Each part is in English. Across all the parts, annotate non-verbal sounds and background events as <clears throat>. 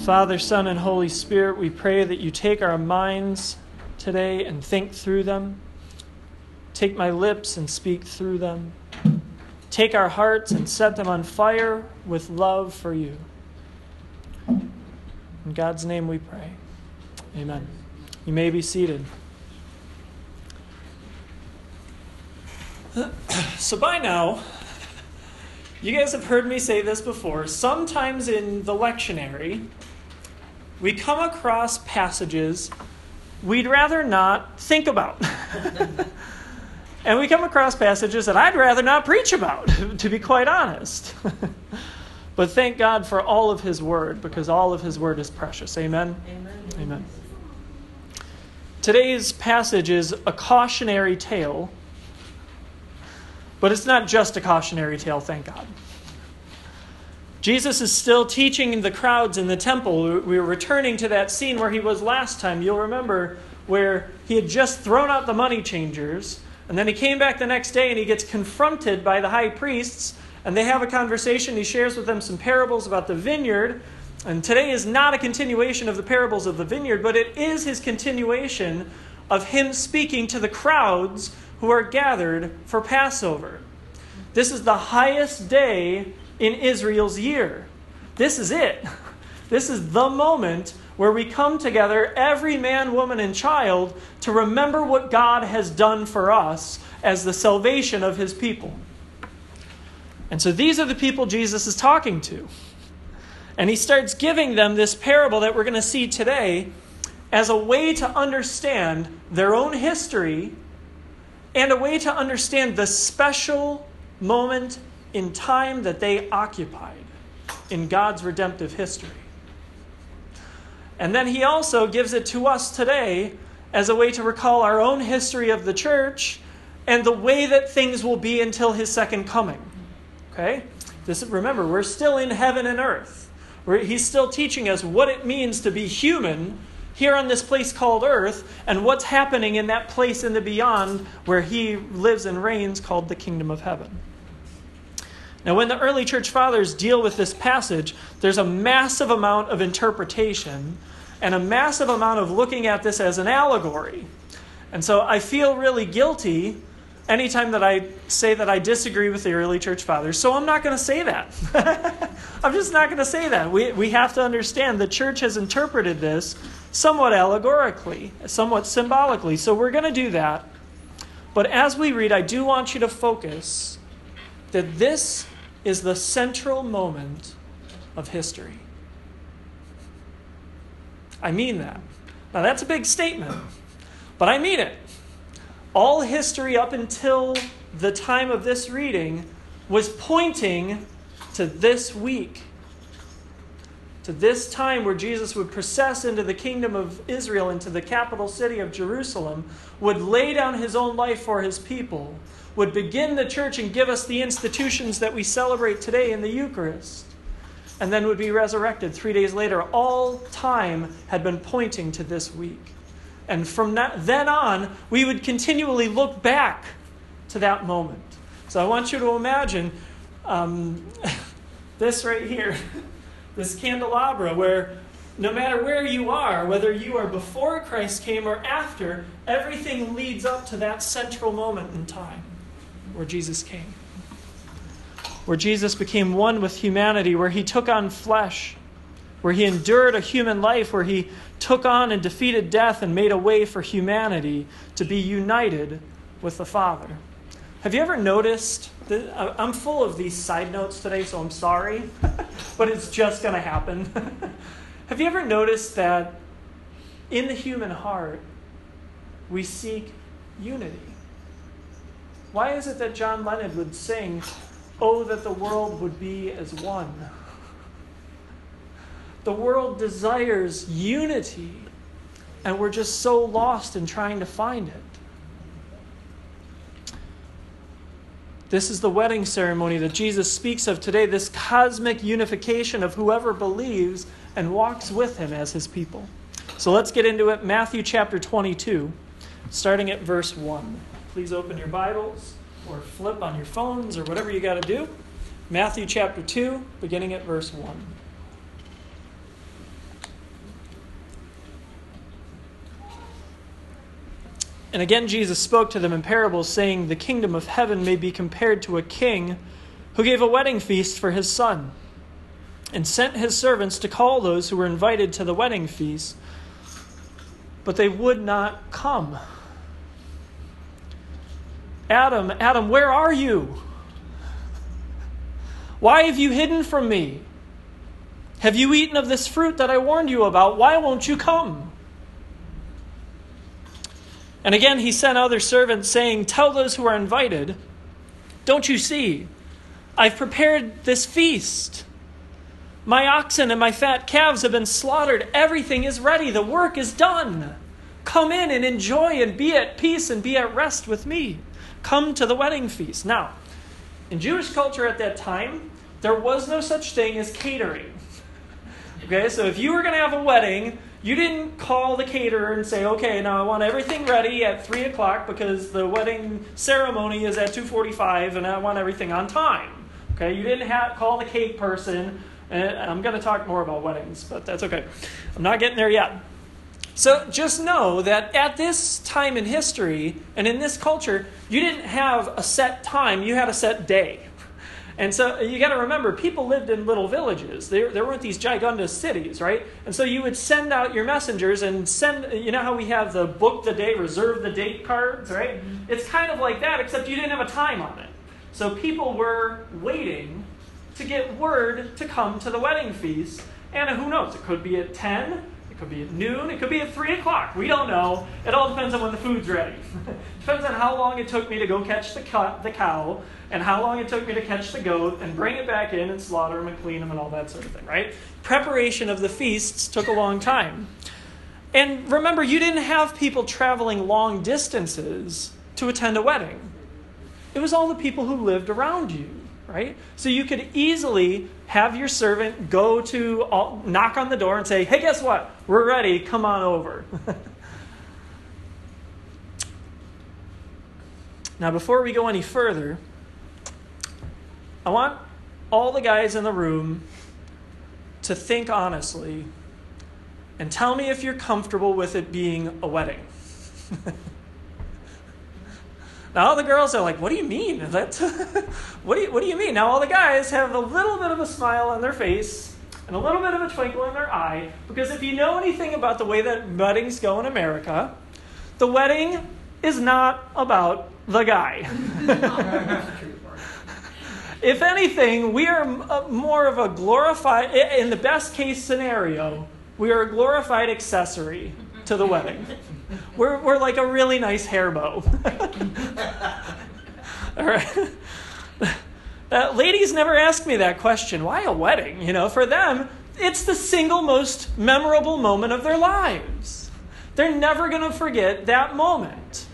Father, Son, and Holy Spirit, we pray that you take our minds today and think through them. Take my lips and speak through them. Take our hearts and set them on fire with love for you. In God's name we pray. Amen. You may be seated. <clears throat> So, by now, you guys have heard me say this before. Sometimes in the lectionary, we come across passages we'd rather not think about. <laughs> and we come across passages that I'd rather not preach about, to be quite honest. <laughs> but thank God for all of His Word, because all of His Word is precious. Amen? Amen. Amen. Today's passage is a cautionary tale, but it's not just a cautionary tale, thank God. Jesus is still teaching the crowds in the temple. We're returning to that scene where he was last time. You'll remember where he had just thrown out the money changers, and then he came back the next day and he gets confronted by the high priests, and they have a conversation. He shares with them some parables about the vineyard. And today is not a continuation of the parables of the vineyard, but it is his continuation of him speaking to the crowds who are gathered for Passover. This is the highest day in Israel's year. This is it. This is the moment where we come together, every man, woman, and child, to remember what God has done for us as the salvation of his people. And so these are the people Jesus is talking to. And he starts giving them this parable that we're going to see today as a way to understand their own history and a way to understand the special moment in time that they occupied in God's redemptive history. And then he also gives it to us today as a way to recall our own history of the church and the way that things will be until his second coming. Okay? This, remember, we're still in heaven and earth. We're, he's still teaching us what it means to be human here on this place called earth and what's happening in that place in the beyond where he lives and reigns called the kingdom of heaven. Now, when the early church fathers deal with this passage, there's a massive amount of interpretation and a massive amount of looking at this as an allegory. And so I feel really guilty anytime that I say that I disagree with the early church fathers. So I'm not going to say that. <laughs> I'm just not going to say that. We, we have to understand the church has interpreted this somewhat allegorically, somewhat symbolically. So we're going to do that. But as we read, I do want you to focus that this is the central moment of history. I mean that. Now, that's a big statement, but I mean it. All history up until the time of this reading was pointing to this week, to this time where Jesus would process into the kingdom of Israel, into the capital city of Jerusalem, would lay down his own life for his people, would begin the church and give us the institutions that we celebrate today in the Eucharist, and then would be resurrected three days later. All time had been pointing to this week. And from then on, we would continually look back to that moment. So I want you to imagine um, <laughs> this right here, <laughs> this candelabra, where no matter where you are, whether you are before Christ came or after, everything leads up to that central moment in time where Jesus came. Where Jesus became one with humanity, where he took on flesh, where he endured a human life, where he took on and defeated death and made a way for humanity to be united with the Father. Have you ever noticed? That, I'm full of these side notes today, so I'm sorry, <laughs> but it's just going to happen. <laughs> Have you ever noticed that in the human heart, we seek unity? Why is it that John Lennon would sing, Oh, that the world would be as one? The world desires unity, and we're just so lost in trying to find it. This is the wedding ceremony that Jesus speaks of today, this cosmic unification of whoever believes and walks with him as his people. So let's get into it. Matthew chapter 22, starting at verse 1. Please open your Bibles or flip on your phones or whatever you got to do. Matthew chapter 2, beginning at verse 1. And again, Jesus spoke to them in parables, saying, The kingdom of heaven may be compared to a king who gave a wedding feast for his son and sent his servants to call those who were invited to the wedding feast, but they would not come. Adam, Adam, where are you? Why have you hidden from me? Have you eaten of this fruit that I warned you about? Why won't you come? And again, he sent other servants, saying, Tell those who are invited, Don't you see? I've prepared this feast. My oxen and my fat calves have been slaughtered. Everything is ready. The work is done. Come in and enjoy and be at peace and be at rest with me. Come to the wedding feast. Now, in Jewish culture at that time, there was no such thing as catering. Okay, so if you were going to have a wedding, you didn't call the caterer and say, "Okay, now I want everything ready at three o'clock because the wedding ceremony is at two forty-five, and I want everything on time." Okay, you didn't have, call the cake person. And I'm going to talk more about weddings, but that's okay. I'm not getting there yet. So just know that at this time in history and in this culture, you didn't have a set time, you had a set day. And so you got to remember, people lived in little villages. There, there weren't these gigantous cities, right? And so you would send out your messengers and send, you know how we have the book the day, reserve the date cards, right? Mm-hmm. It's kind of like that, except you didn't have a time on it. So people were waiting to get word to come to the wedding feast. And who knows, it could be at 10, could be at noon, it could be at 3 o'clock. We don't know. It all depends on when the food's ready. <laughs> depends on how long it took me to go catch the, co- the cow, and how long it took me to catch the goat, and bring it back in and slaughter them and clean them and all that sort of thing, right? Preparation of the feasts took a long time. And remember, you didn't have people traveling long distances to attend a wedding, it was all the people who lived around you right? So you could easily have your servant go to all, knock on the door and say, "Hey, guess what? We're ready. Come on over." <laughs> now, before we go any further, I want all the guys in the room to think honestly and tell me if you're comfortable with it being a wedding. <laughs> Now all the girls are like, "What do you mean? That <laughs> what do you what do you mean?" Now all the guys have a little bit of a smile on their face and a little bit of a twinkle in their eye because if you know anything about the way that weddings go in America, the wedding is not about the guy. <laughs> if anything, we are uh, more of a glorified in the best case scenario, we are a glorified accessory to the wedding. <laughs> We're, we're like a really nice hair bow. <laughs> All right. Uh, ladies never ask me that question. Why a wedding? You know, for them, it's the single most memorable moment of their lives. They're never going to forget that moment.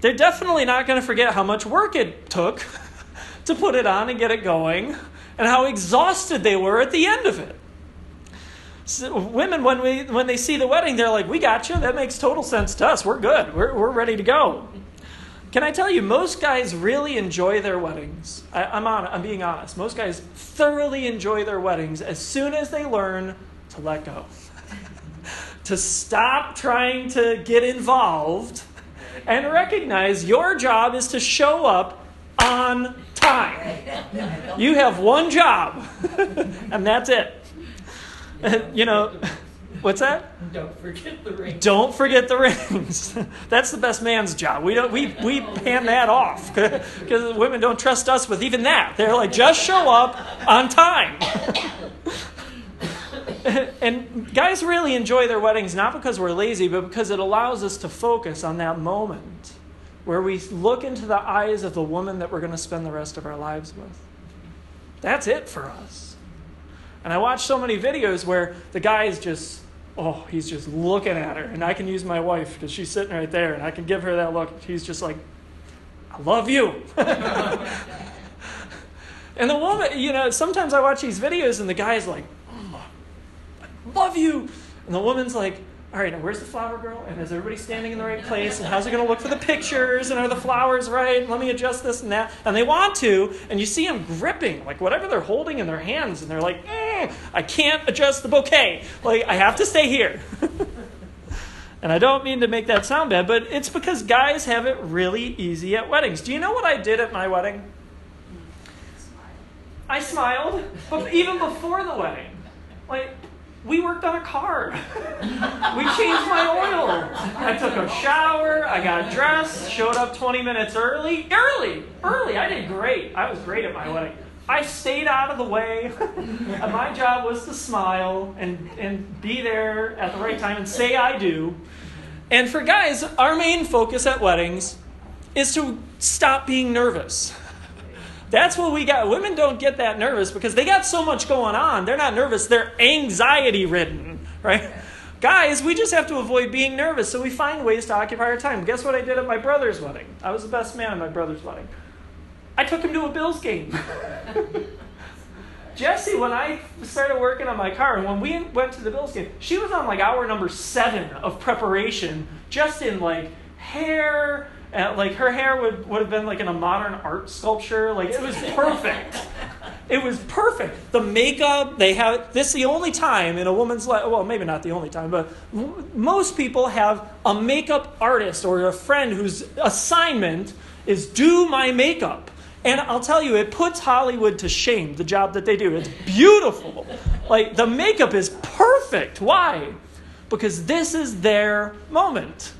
They're definitely not going to forget how much work it took <laughs> to put it on and get it going, and how exhausted they were at the end of it. Women, when, we, when they see the wedding, they're like, We got you. That makes total sense to us. We're good. We're, we're ready to go. Can I tell you, most guys really enjoy their weddings. I, I'm, on, I'm being honest. Most guys thoroughly enjoy their weddings as soon as they learn to let go, <laughs> to stop trying to get involved, and recognize your job is to show up on time. You have one job, <laughs> and that's it. <laughs> you know, what's that? Don't forget the rings. Don't forget the rings. <laughs> That's the best man's job. We don't. We we hand that off <laughs> because women don't trust us with even that. They're like, just show up on time. and guys really enjoy their weddings not because we're lazy, but because it allows us to focus on that moment where we look into the eyes of the woman that we're going to spend the rest of our lives with. That's it for us. And I watch so many videos where the guy is just, oh, he's just looking at her. And I can use my wife because she's sitting right there and I can give her that look. He's just like, I love you. <laughs> and the woman, you know, sometimes I watch these videos and the guy's like, oh, I love you. And the woman's like, all right, now where's the flower girl? And is everybody standing in the right place? And how's it going to look for the pictures? And are the flowers right? Let me adjust this and that. And they want to, and you see them gripping, like whatever they're holding in their hands, and they're like, mm, I can't adjust the bouquet. Like, I have to stay here. <laughs> And I don't mean to make that sound bad, but it's because guys have it really easy at weddings. Do you know what I did at my wedding? I smiled, but even before the wedding. Like, we worked on a car. we changed my oil. I took a shower. I got dressed. Showed up 20 minutes early. Early, early. I did great. I was great at my wedding. I stayed out of the way. <laughs> my job was to smile and, and be there at the right time and say I do. And for guys, our main focus at weddings is to stop being nervous. That's what we got. Women don't get that nervous because they got so much going on. They're not nervous, they're anxiety ridden, right? Guys, we just have to avoid being nervous, so we find ways to occupy our time. Guess what I did at my brother's wedding? I was the best man at my brother's wedding. I took him to a Bills game. <laughs> Jesse, when I started working on my car, and when we went to the Bills game, she was on like hour number seven of preparation, just in like hair, and like her hair would, would have been like in a modern art sculpture. Like it was perfect. it was perfect. The makeup they have. This is the only time in a woman's life. Well, maybe not the only time, but most people have a makeup artist or a friend whose assignment is do my makeup. And I'll tell you, it puts Hollywood to shame, the job that they do. It's beautiful. Like, the makeup is perfect. Why? Because this is their moment.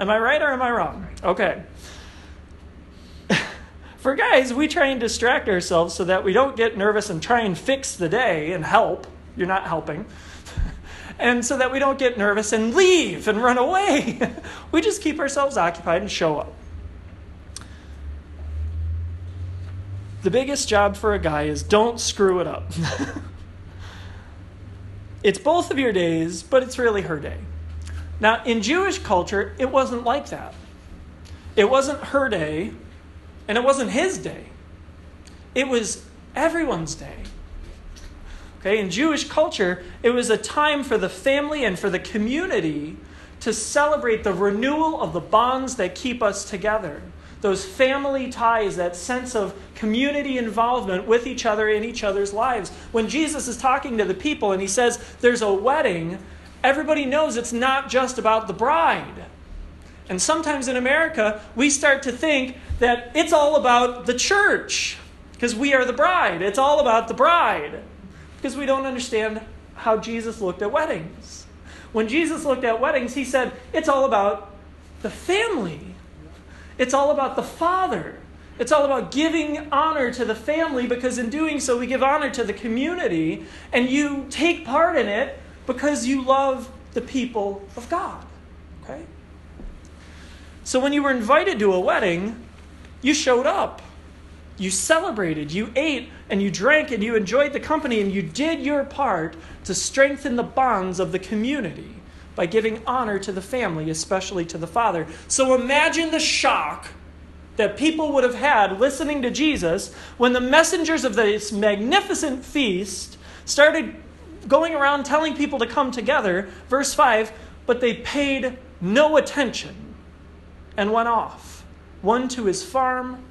Am I right or am I wrong? Okay. <laughs> For guys, we try and distract ourselves so that we don't get nervous and try and fix the day and help. You're not helping. <laughs> and so that we don't get nervous and leave and run away. <laughs> we just keep ourselves occupied and show up. The biggest job for a guy is don't screw it up. it's both of your days, but it's really her day. Now, in Jewish culture, it wasn't like that. It wasn't her day, and it wasn't his day. It was everyone's day. Okay, in Jewish culture, it was a time for the family and for the community to celebrate the renewal of the bonds that keep us together those family ties, that sense of community involvement with each other in each other's lives. When Jesus is talking to the people and he says there's a wedding, everybody knows it's not just about the bride. And sometimes in America, we start to think that it's all about the church because we are the bride. It's all about the bride because we don't understand how Jesus looked at weddings. When Jesus looked at weddings, he said it's all about the family. It's all about the Father. It's all about giving honor to the family because in doing so, we give honor to the community, and you take part in it because you love the people of God. Okay? So when you were invited to a wedding, you showed up. You celebrated, you ate, and you drank, and you enjoyed the company, and you did your part to strengthen the bonds of the community by giving honor to the family, especially to the father. So imagine the shock that people would have had listening to Jesus when the messengers of this magnificent feast started going around telling people to come together. Verse 5 But they paid no attention and went off, one to his farm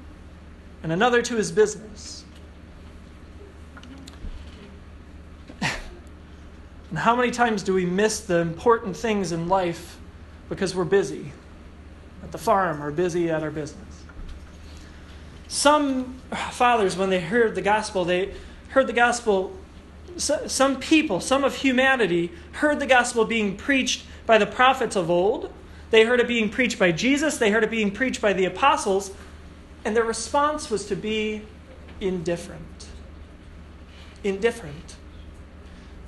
and another to his business. <laughs> And how many times do we miss the important things in life because we're busy at the farm or busy at our business? Some fathers, when they heard the gospel, they heard the gospel. Some people, some of humanity, heard the gospel being preached by the prophets of old. They heard it being preached by Jesus. They heard it being preached by the apostles. And their response was to be indifferent. Indifferent.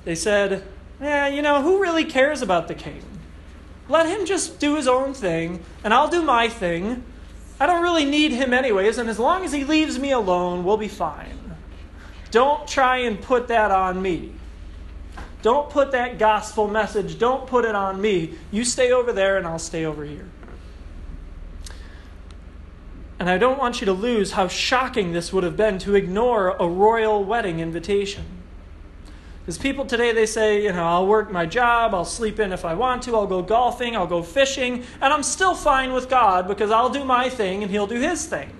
They said, Yeah, you know, who really cares about the king? Let him just do his own thing, and I'll do my thing. I don't really need him, anyways, and as long as he leaves me alone, we'll be fine. Don't try and put that on me. Don't put that gospel message, don't put it on me. You stay over there, and I'll stay over here. And I don't want you to lose how shocking this would have been to ignore a royal wedding invitation. Because people today, they say, you know, I'll work my job, I'll sleep in if I want to, I'll go golfing, I'll go fishing, and I'm still fine with God because I'll do my thing and He'll do His thing.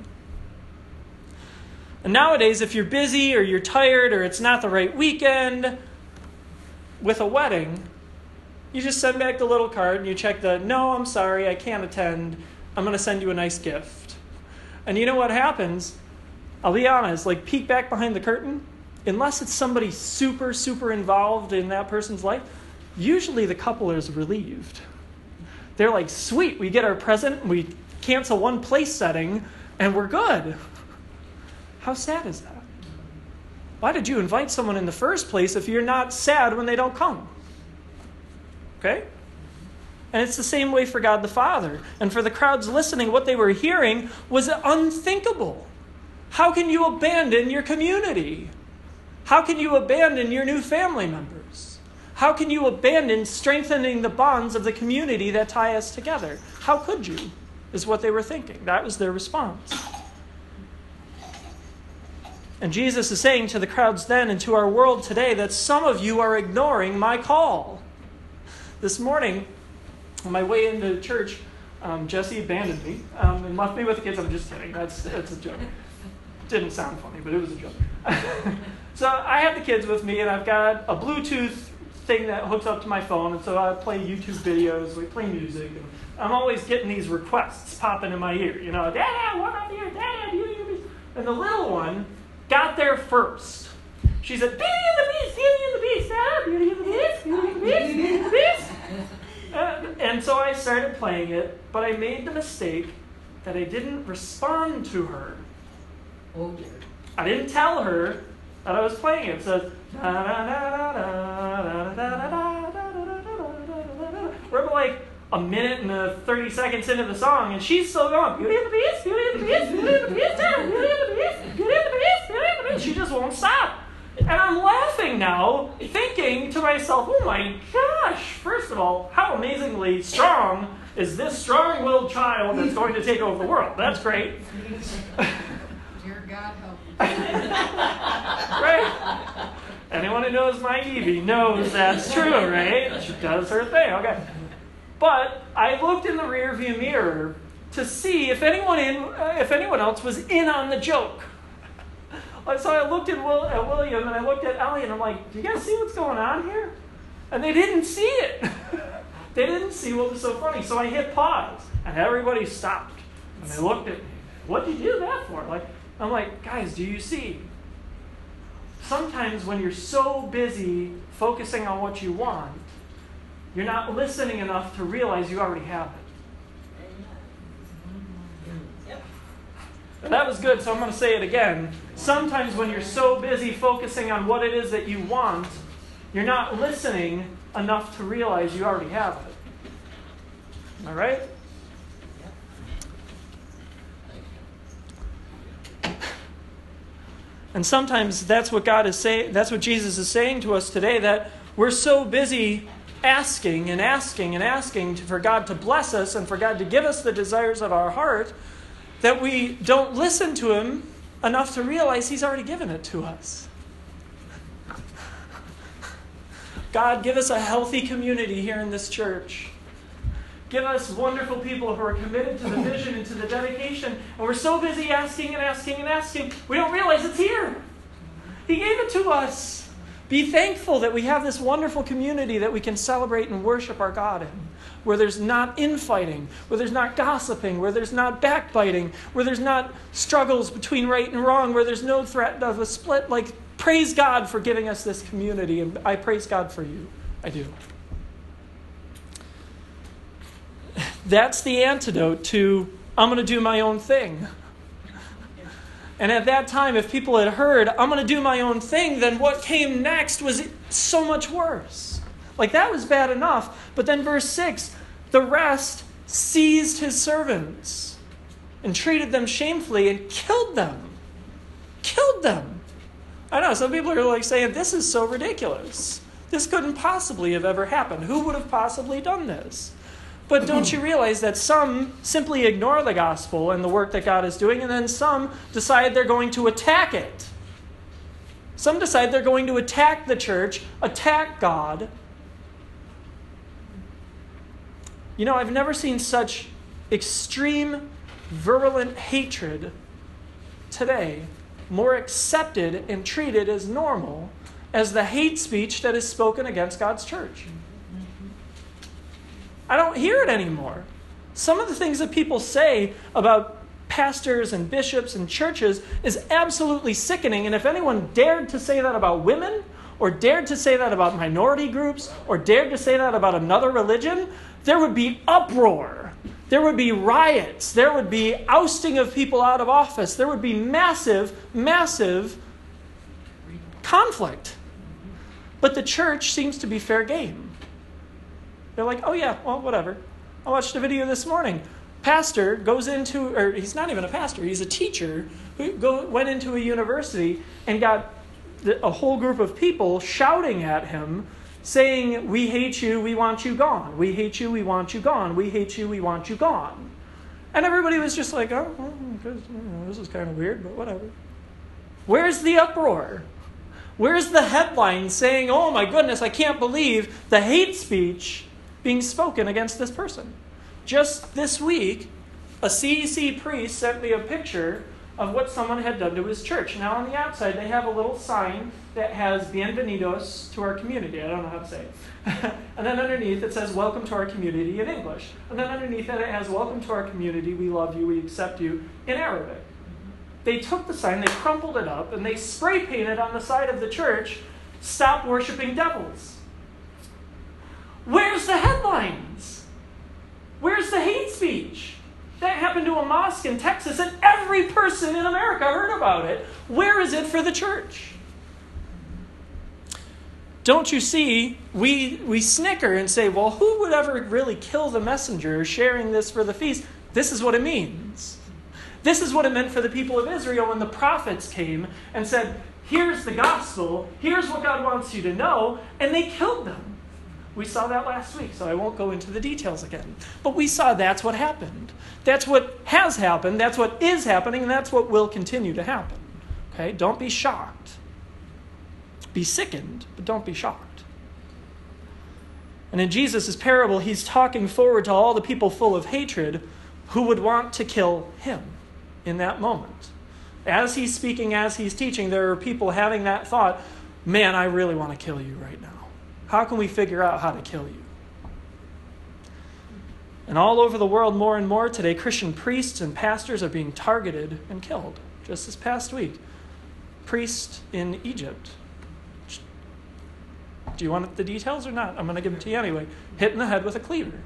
And nowadays, if you're busy or you're tired or it's not the right weekend with a wedding, You just send back the little card and you check the no, I'm sorry, I can't attend. I'm going to send you a nice gift. And you know what happens? I'll be honest, like peek back behind the curtain, unless it's somebody super, super involved in that person's life, usually the couple is relieved. They're like, sweet, we get our present, we cancel one place setting, and we're good. How sad is that? Why did you invite someone in the first place if you're not sad when they don't come? Okay? And it's the same way for God the Father. And for the crowds listening, what they were hearing was unthinkable. How can you abandon your community? How can you abandon your new family members? How can you abandon strengthening the bonds of the community that tie us together? How could you? Is what they were thinking. That was their response. And Jesus is saying to the crowds then and to our world today that some of you are ignoring my call. This morning, on my way into church, um, Jesse abandoned me um, and left me with the kids. I'm just kidding. That's, that's a joke. Didn't sound funny, but it was a joke. <laughs> so I have the kids with me, and I've got a Bluetooth thing that hooks up to my phone, and so I play YouTube videos, we play music, and I'm always getting these requests popping in my ear. You know, Dad, what up here? Dad, you, you, me. And the little one got there first. She said, Beauty and the Beast, Beauty and the Beast, ah, Beauty and the Beast, Beauty and the Beast, Beauty and the Beast. Uh, and so I started playing it, but I made the mistake that I didn't respond to her. Oh dear. I didn't tell her that I was playing it. It says, we're like a minute and a 30 seconds into the song, and she's still going, Beauty and the Beast, Beauty and the Beast, Beauty and the Beast, Beauty and the Beast, Beauty and the Beast, and. She just won't stop. And I'm laughing now, thinking to myself, oh my gosh, first of all, how amazingly strong is this strong willed child that's going to take over the world? That's great. <laughs> Dear God help me. <laughs> right? Anyone who knows my Evie knows that's true, right? She does her thing, okay. But I looked in the rearview mirror to see if anyone in, uh, if anyone else was in on the joke. So I looked at, Will, at William and I looked at Ellie and I'm like, "Do you guys see what's going on here?" And they didn't see it. <laughs> they didn't see what was so funny. So I hit pause and everybody stopped and they looked at me. What did you do that for? Like, I'm like, guys, do you see? Sometimes when you're so busy focusing on what you want, you're not listening enough to realize you already have it. And that was good, so I'm going to say it again. Sometimes when you're so busy focusing on what it is that you want, you're not listening enough to realize you already have it. All right? And sometimes that's what God is saying, that's what Jesus is saying to us today that we're so busy asking and asking and asking for God to bless us and for God to give us the desires of our heart that we don't listen to Him enough to realize He's already given it to us. God, give us a healthy community here in this church. Give us wonderful people who are committed to the vision and to the dedication. And we're so busy asking and asking and asking, we don't realize it's here. He gave it to us. Be thankful that we have this wonderful community that we can celebrate and worship our God in, where there's not infighting, where there's not gossiping, where there's not backbiting, where there's not struggles between right and wrong, where there's no threat of a split. Like, praise God for giving us this community, and I praise God for you. I do. That's the antidote to, I'm going to do my own thing. And at that time, if people had heard, I'm going to do my own thing, then what came next was so much worse. Like that was bad enough. But then, verse 6 the rest seized his servants and treated them shamefully and killed them. Killed them. I know, some people are like saying, this is so ridiculous. This couldn't possibly have ever happened. Who would have possibly done this? But don't you realize that some simply ignore the gospel and the work that God is doing, and then some decide they're going to attack it? Some decide they're going to attack the church, attack God. You know, I've never seen such extreme, virulent hatred today, more accepted and treated as normal as the hate speech that is spoken against God's church. I don't hear it anymore. Some of the things that people say about pastors and bishops and churches is absolutely sickening. And if anyone dared to say that about women, or dared to say that about minority groups, or dared to say that about another religion, there would be uproar. There would be riots. There would be ousting of people out of office. There would be massive, massive conflict. But the church seems to be fair game. They're like, oh, yeah, well, whatever. I watched a video this morning. Pastor goes into, or he's not even a pastor, he's a teacher who go, went into a university and got a whole group of people shouting at him, saying, We hate you, we want you gone. We hate you, we want you gone. We hate you, we want you gone. And everybody was just like, Oh, well, this is kind of weird, but whatever. Where's the uproar? Where's the headline saying, Oh my goodness, I can't believe the hate speech being spoken against this person? Just this week, a CEC priest sent me a picture of what someone had done to his church. Now, on the outside, they have a little sign that has Bienvenidos to our community. I don't know how to say it. <laughs> and then underneath, it says Welcome to our community in English. And then underneath that, it has Welcome to our community. We love you. We accept you in Arabic. They took the sign, they crumpled it up, and they spray painted on the side of the church Stop worshiping devils. Where's the headlines? Where's the hate speech? That happened to a mosque in Texas, and every person in America heard about it. Where is it for the church? Don't you see? We, we snicker and say, well, who would ever really kill the messenger sharing this for the feast? This is what it means. This is what it meant for the people of Israel when the prophets came and said, Here's the gospel, here's what God wants you to know, and they killed them. We saw that last week, so I won't go into the details again. But we saw that's what happened. That's what has happened, that's what is happening, and that's what will continue to happen. Okay? Don't be shocked. Be sickened, but don't be shocked. And in Jesus' parable, he's talking forward to all the people full of hatred who would want to kill him in that moment. As he's speaking, as he's teaching, there are people having that thought man, I really want to kill you right now. How can we figure out how to kill you? And all over the world, more and more today, Christian priests and pastors are being targeted and killed. Just this past week, priest in Egypt. Do you want the details or not? I'm going to give them to you anyway. Hit in the head with a cleaver.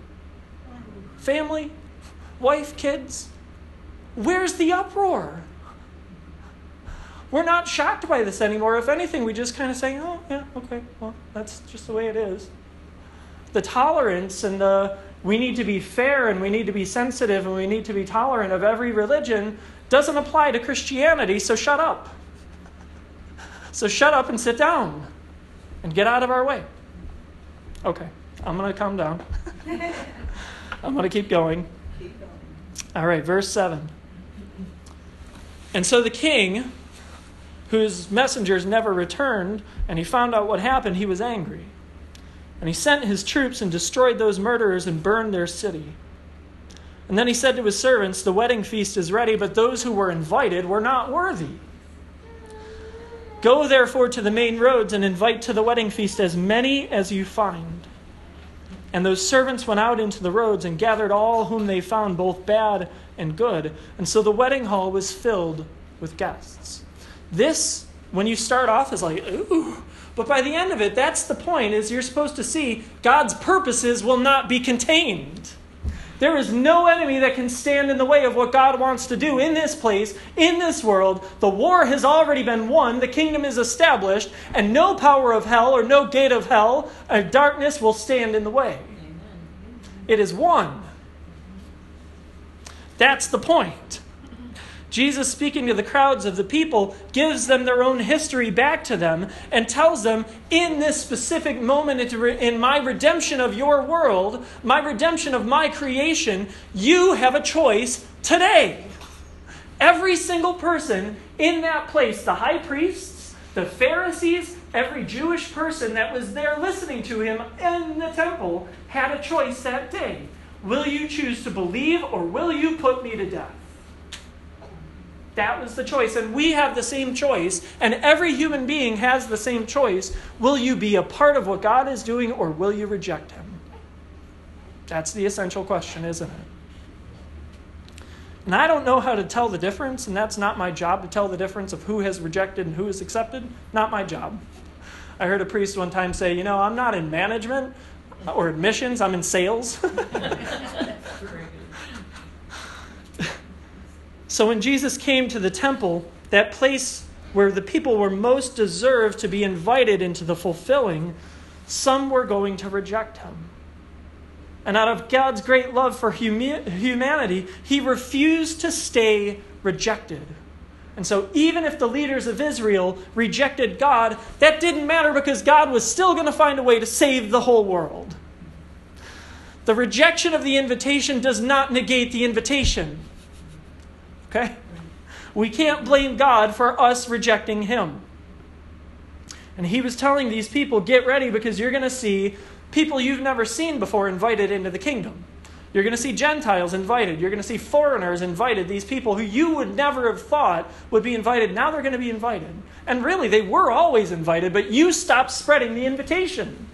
Family, wife, kids, Where's the uproar? We're not shocked by this anymore. If anything, we just kind of say, oh, yeah, okay, well, that's just the way it is. The tolerance and the we need to be fair and we need to be sensitive and we need to be tolerant of every religion doesn't apply to Christianity, so shut up. So shut up and sit down and get out of our way. Okay, I'm going to calm down. <laughs> I'm going to keep going. Keep going. All right, verse 7. And so the king, whose messengers never returned, and he found out what happened, he was angry. And he sent his troops and destroyed those murderers and burned their city. And then he said to his servants, The wedding feast is ready, but those who were invited were not worthy. Go therefore to the main roads and invite to the wedding feast as many as you find. And those servants went out into the roads and gathered all whom they found, both bad and good. And so the wedding hall was filled with guests. This, when you start off, is like, ooh. But by the end of it, that's the point, is you're supposed to see God's purposes will not be contained. There is no enemy that can stand in the way of what God wants to do in this place, in this world. The war has already been won, the kingdom is established, and no power of hell or no gate of hell or darkness will stand in the way. It is won. That's the point. Jesus, speaking to the crowds of the people, gives them their own history back to them and tells them, in this specific moment in my redemption of your world, my redemption of my creation, you have a choice today. Every single person in that place, the high priests, the Pharisees, every Jewish person that was there listening to him in the temple, had a choice that day. Will you choose to believe or will you put me to death? That was the choice. And we have the same choice. And every human being has the same choice. Will you be a part of what God is doing or will you reject Him? That's the essential question, isn't it? And I don't know how to tell the difference, and that's not my job to tell the difference of who has rejected and who has accepted. Not my job. I heard a priest one time say, You know, I'm not in management or admissions, I'm in sales. <laughs> <laughs> so when Jesus came to the temple, that place where the people were most deserved to be invited into the fulfilling, some were going to reject him. And out of God's great love for humanity, he refused to stay rejected. And so, even if the leaders of Israel rejected God, that didn't matter because God was still going to find a way to save the whole world. The rejection of the invitation does not negate the invitation. Okay? We can't blame God for us rejecting Him. And He was telling these people, get ready because you're going to see people you've never seen before invited into the kingdom. You're going to see Gentiles invited. You're going to see foreigners invited. These people who you would never have thought would be invited, now they're going to be invited. And really, they were always invited, but you stopped spreading the invitation.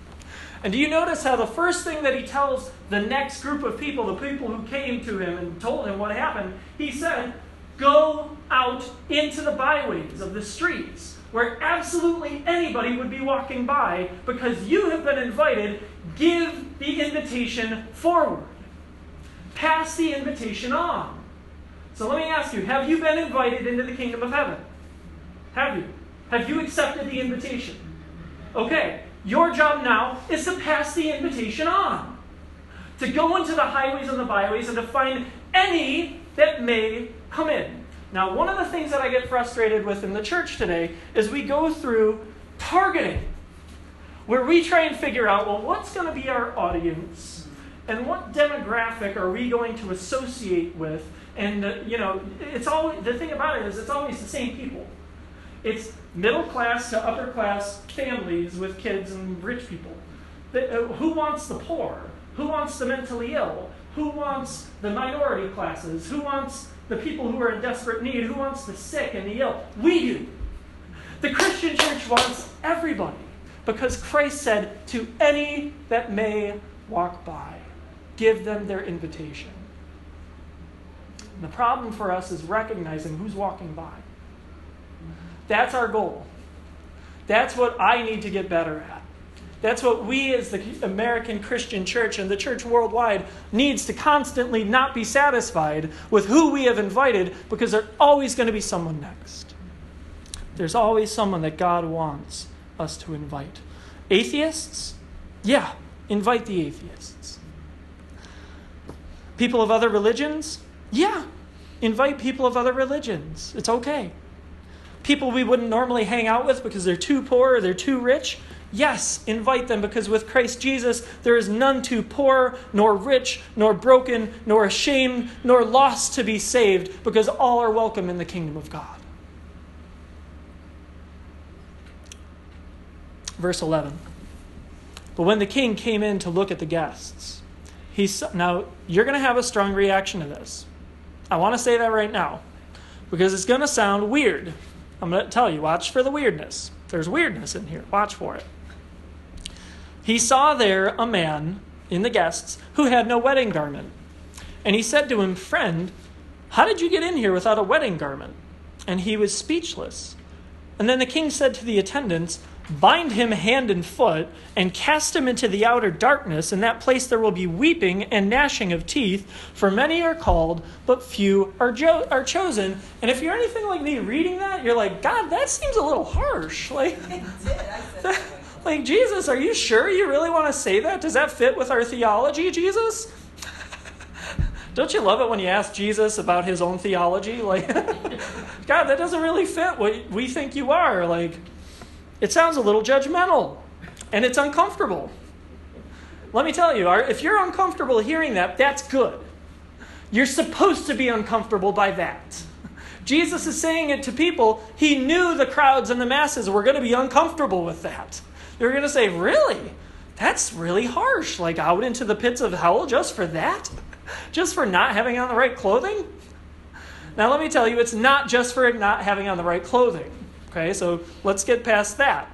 And do you notice how the first thing that he tells the next group of people, the people who came to him and told him what happened, he said, Go out into the byways of the streets where absolutely anybody would be walking by because you have been invited. Give the invitation forward, pass the invitation on. So let me ask you have you been invited into the kingdom of heaven? Have you? Have you accepted the invitation? Okay, your job now is to pass the invitation on. To go into the highways and the byways and to find any that may come in. Now, one of the things that I get frustrated with in the church today is we go through targeting, where we try and figure out, well, what's going to be our audience? And what demographic are we going to associate with? And, uh, you know, it's always, the thing about it is it's always the same people. It's middle class to upper class families with kids and rich people. Uh, who wants the poor? Who wants the mentally ill? Who wants the minority classes? Who wants the people who are in desperate need? Who wants the sick and the ill? We do. The Christian church wants everybody because Christ said, To any that may walk by, give them their invitation. And the problem for us is recognizing who's walking by. That's our goal. That's what I need to get better at. That's what we as the American Christian church and the church worldwide needs to constantly not be satisfied with who we have invited because there's always going to be someone next. There's always someone that God wants us to invite. Atheists? Yeah, invite the atheists. People of other religions? Yeah, invite people of other religions. It's okay. People we wouldn't normally hang out with because they're too poor or they're too rich? Yes, invite them because with Christ Jesus there is none too poor, nor rich, nor broken, nor ashamed, nor lost to be saved because all are welcome in the kingdom of God. Verse 11. But when the king came in to look at the guests, he saw, now you're going to have a strong reaction to this. I want to say that right now because it's going to sound weird. I'm going to tell you, watch for the weirdness. There's weirdness in here. Watch for it he saw there a man in the guests who had no wedding garment. And he said to him, Friend, how did you get in here without a wedding garment? And he was speechless. And then the king said to the attendants, Bind him hand and foot, and cast him into the outer darkness. In that place there will be weeping and gnashing of teeth, for many are called, but few are, jo- are chosen. And if you're anything like me reading that, you're like, God, that seems a little harsh. <laughs> Like, that, like, Jesus, are you sure you really want to say that? Does that fit with our theology, Jesus? <laughs> Don't you love it when you ask Jesus about his own theology? Like, <laughs> God, that doesn't really fit what we think you are. Like, it sounds a little judgmental and it's uncomfortable. Let me tell you, if you're uncomfortable hearing that, that's good. You're supposed to be uncomfortable by that. Jesus is saying it to people. He knew the crowds and the masses were going to be uncomfortable with that. They're going to say, Really? That's really harsh. Like out into the pits of hell just for that? Just for not having on the right clothing? Now, let me tell you, it's not just for not having on the right clothing. Okay, so let's get past that.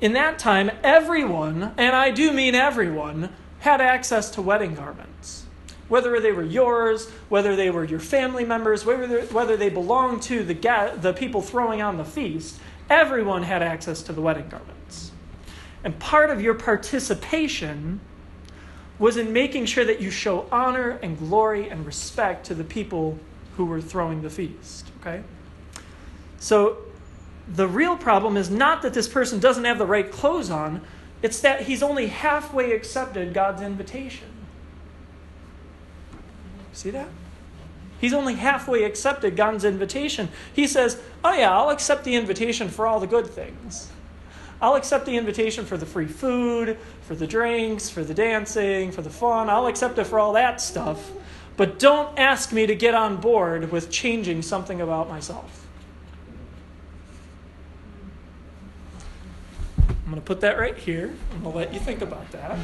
In that time, everyone, and I do mean everyone, had access to wedding garments. Whether they were yours, whether they were your family members, whether, whether they belonged to the, the people throwing on the feast, everyone had access to the wedding garments. And part of your participation was in making sure that you show honor and glory and respect to the people who were throwing the feast. Okay? So the real problem is not that this person doesn't have the right clothes on, it's that he's only halfway accepted God's invitation. See that? He's only halfway accepted God's invitation. He says, Oh, yeah, I'll accept the invitation for all the good things. I'll accept the invitation for the free food, for the drinks, for the dancing, for the fun. I'll accept it for all that stuff. But don't ask me to get on board with changing something about myself. I'm going to put that right here. I'm going to let you think about that.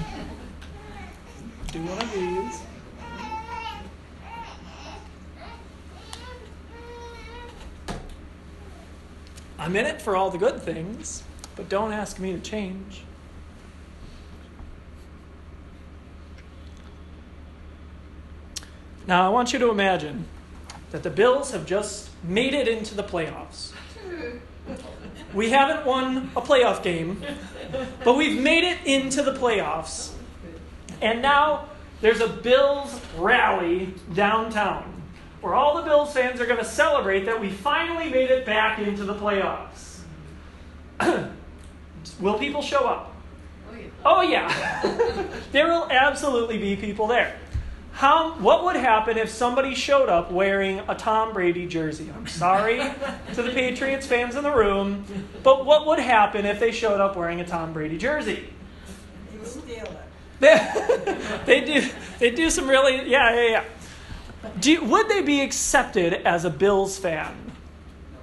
Do one of these. I'm in it for all the good things, but don't ask me to change. Now, I want you to imagine that the Bills have just made it into the playoffs. We haven't won a playoff game, but we've made it into the playoffs. And now there's a Bills rally downtown where all the Bills fans are going to celebrate that we finally made it back into the playoffs. <clears throat> will people show up? Oh, Oh, yeah. yeah. <laughs> there will absolutely be people there. How, what would happen if somebody showed up wearing a Tom Brady jersey? I'm sorry <laughs> to the Patriots fans in the room, but what would happen if they showed up wearing a Tom Brady jersey? You steal it. They, <laughs> they do they do some really yeah yeah yeah. Do, would they be accepted as a Bills fan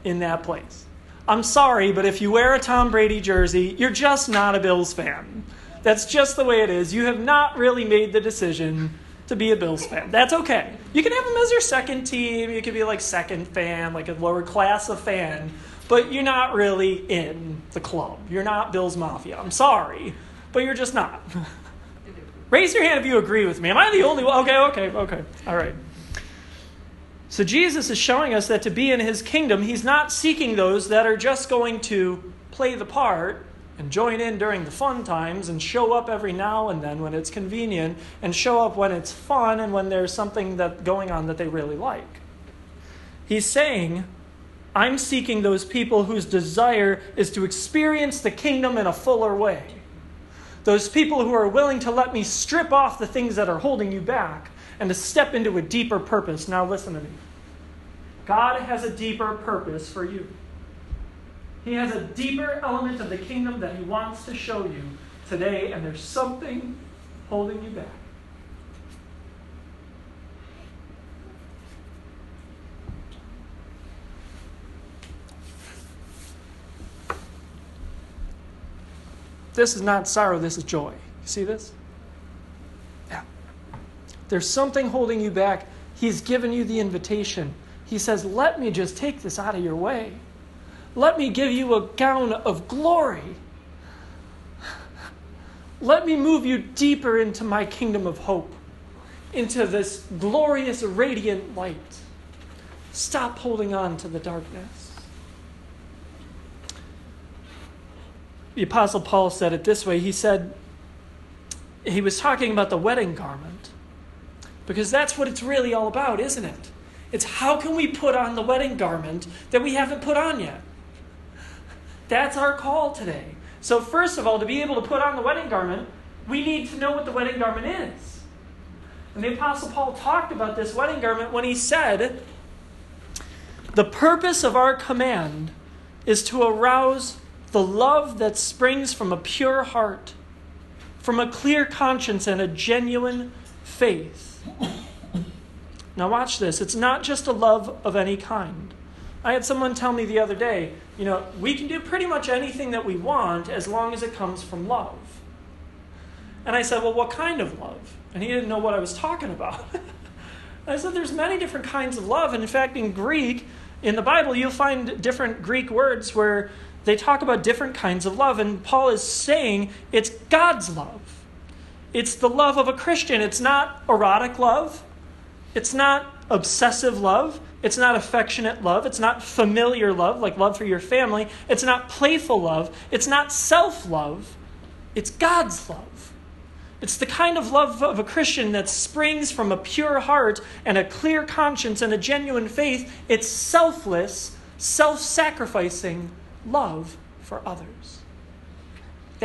in that place? I'm sorry, but if you wear a Tom Brady jersey, you're just not a Bills fan. That's just the way it is. You have not really made the decision to be a Bills fan. That's okay. You can have them as your second team. You can be like second fan, like a lower class of fan, but you're not really in the club. You're not Bills Mafia. I'm sorry, but you're just not. <laughs> Raise your hand if you agree with me. Am I the only one? Okay, okay, okay. All right. So Jesus is showing us that to be in his kingdom, he's not seeking those that are just going to play the part and join in during the fun times and show up every now and then when it's convenient and show up when it's fun and when there's something that going on that they really like. He's saying, I'm seeking those people whose desire is to experience the kingdom in a fuller way. Those people who are willing to let me strip off the things that are holding you back and to step into a deeper purpose. Now, listen to me. God has a deeper purpose for you. He has a deeper element of the kingdom that He wants to show you today, and there's something holding you back. This is not sorrow, this is joy. You see this? There's something holding you back. He's given you the invitation. He says, Let me just take this out of your way. Let me give you a gown of glory. Let me move you deeper into my kingdom of hope, into this glorious, radiant light. Stop holding on to the darkness. The Apostle Paul said it this way. He said, he was talking about the wedding garment, because that's what it's really all about, isn't it? It's how can we put on the wedding garment that we haven't put on yet? That's our call today. So, first of all, to be able to put on the wedding garment, we need to know what the wedding garment is. And the Apostle Paul talked about this wedding garment when he said, The purpose of our command is to arouse the love that springs from a pure heart, from a clear conscience, and a genuine faith. Now, watch this. It's not just a love of any kind. I had someone tell me the other day, you know, we can do pretty much anything that we want as long as it comes from love. And I said, well, what kind of love? And he didn't know what I was talking about. <laughs> I said, there's many different kinds of love. And in fact, in Greek, in the Bible, you'll find different Greek words where they talk about different kinds of love. And Paul is saying it's God's love. It's the love of a Christian. It's not erotic love. It's not obsessive love. It's not affectionate love. It's not familiar love, like love for your family. It's not playful love. It's not self love. It's God's love. It's the kind of love of a Christian that springs from a pure heart and a clear conscience and a genuine faith. It's selfless, self sacrificing love for others.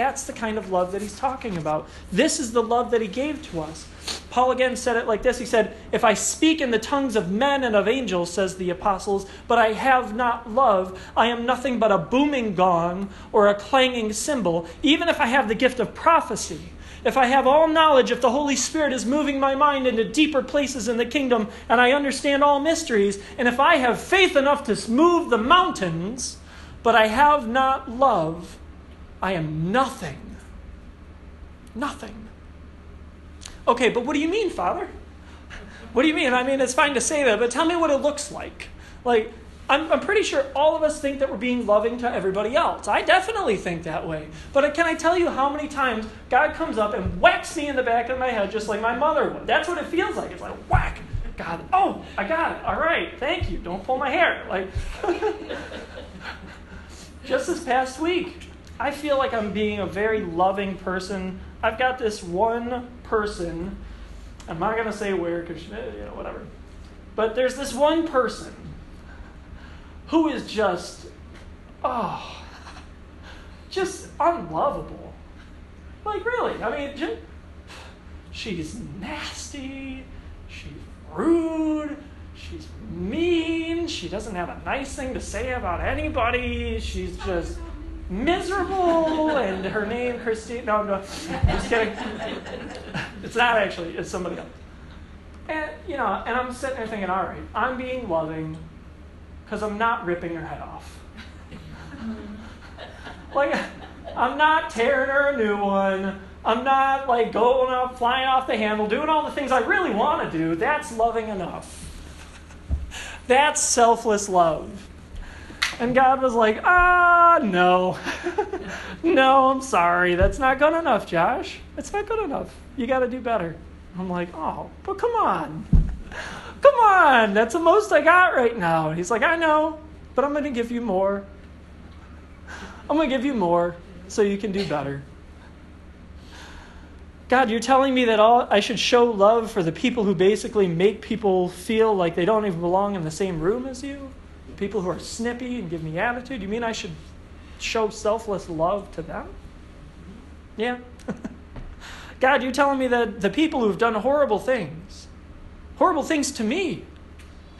That's the kind of love that he's talking about. This is the love that he gave to us. Paul again said it like this He said, If I speak in the tongues of men and of angels, says the apostles, but I have not love, I am nothing but a booming gong or a clanging cymbal, even if I have the gift of prophecy. If I have all knowledge, if the Holy Spirit is moving my mind into deeper places in the kingdom, and I understand all mysteries, and if I have faith enough to move the mountains, but I have not love, I am nothing. Nothing. Okay, but what do you mean, Father? What do you mean? I mean, it's fine to say that, but tell me what it looks like. Like, I'm, I'm pretty sure all of us think that we're being loving to everybody else. I definitely think that way. But can I tell you how many times God comes up and whacks me in the back of my head just like my mother would? That's what it feels like. It's like, whack. God, oh, I got it. All right, thank you. Don't pull my hair. Like, <laughs> just this past week, I feel like I'm being a very loving person. I've got this one person. I'm not going to say where because, you know, whatever. But there's this one person who is just, oh, just unlovable. Like, really. I mean, just, she's nasty. She's rude. She's mean. She doesn't have a nice thing to say about anybody. She's just miserable, and her name Christine. No, no, I'm just kidding. It's not actually. It's somebody else. And you know, and I'm sitting there thinking, all right, I'm being loving because I'm not ripping her head off. like, I'm not tearing her a new one. I'm not like going up, flying off the handle, doing all the things I really want to do. That's loving enough. That's selfless love. And God was like, ah, no. <laughs> no, I'm sorry. That's not good enough, Josh. It's not good enough. You got to do better. I'm like, oh, but come on. Come on. That's the most I got right now. And he's like, I know, but I'm going to give you more. I'm going to give you more so you can do better. God, you're telling me that all I should show love for the people who basically make people feel like they don't even belong in the same room as you? People who are snippy and give me attitude? You mean I should show selfless love to them? Yeah. <laughs> God, you're telling me that the people who've done horrible things, horrible things to me,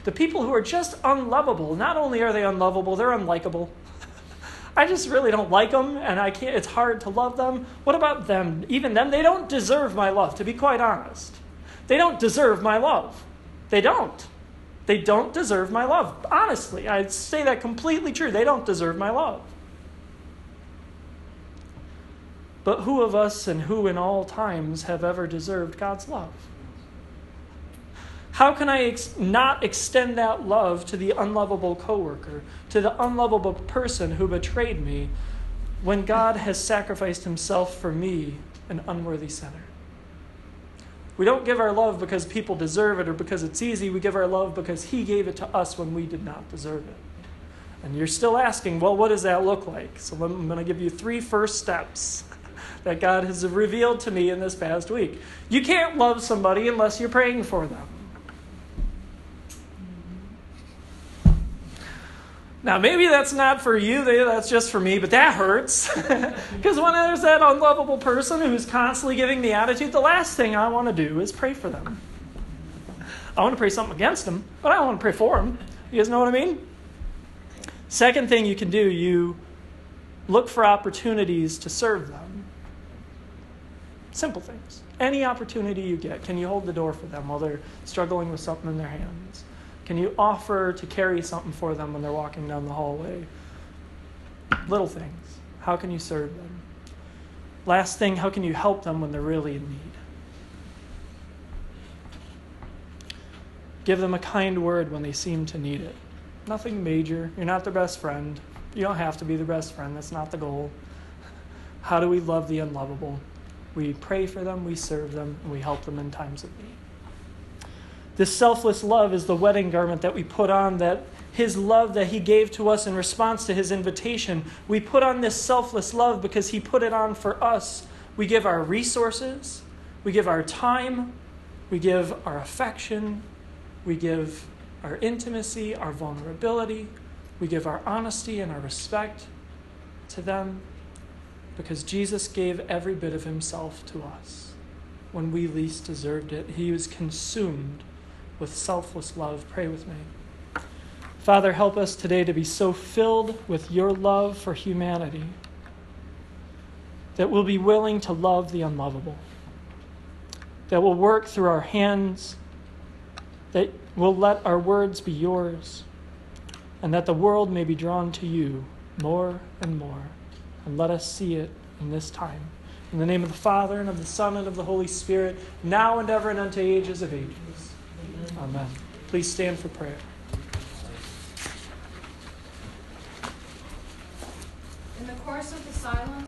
the people who are just unlovable, not only are they unlovable, they're unlikable. <laughs> I just really don't like them and I can't it's hard to love them. What about them? Even them, they don't deserve my love, to be quite honest. They don't deserve my love. They don't. They don't deserve my love. Honestly, I say that completely true. They don't deserve my love. But who of us and who in all times have ever deserved God's love? How can I ex- not extend that love to the unlovable coworker, to the unlovable person who betrayed me, when God has sacrificed himself for me, an unworthy sinner? We don't give our love because people deserve it or because it's easy. We give our love because He gave it to us when we did not deserve it. And you're still asking, well, what does that look like? So I'm going to give you three first steps <laughs> that God has revealed to me in this past week. You can't love somebody unless you're praying for them. Now, maybe that's not for you, that's just for me, but that hurts. <laughs> Because when there's that unlovable person who's constantly giving the attitude, the last thing I want to do is pray for them. I want to pray something against them, but I don't want to pray for them. You guys know what I mean? Second thing you can do, you look for opportunities to serve them. Simple things. Any opportunity you get, can you hold the door for them while they're struggling with something in their hands? Can you offer to carry something for them when they're walking down the hallway? Little things. How can you serve them? Last thing, how can you help them when they're really in need? Give them a kind word when they seem to need it. Nothing major. You're not their best friend. You don't have to be the best friend. That's not the goal. How do we love the unlovable? We pray for them, we serve them, and we help them in times of need. This selfless love is the wedding garment that we put on, that his love that he gave to us in response to his invitation. We put on this selfless love because he put it on for us. We give our resources, we give our time, we give our affection, we give our intimacy, our vulnerability, we give our honesty and our respect to them because Jesus gave every bit of himself to us when we least deserved it. He was consumed with selfless love. Pray with me. Father, help us today to be so filled with your love for humanity that we'll be willing to love the unlovable, that we'll work through our hands, that we'll let our words be yours, and that the world may be drawn to you more and more. And let us see it in this time. In the name of the Father, and of the Son, and of the Holy Spirit, now and ever and unto ages of ages. Amen. Please stand for prayer. In the course of the silence,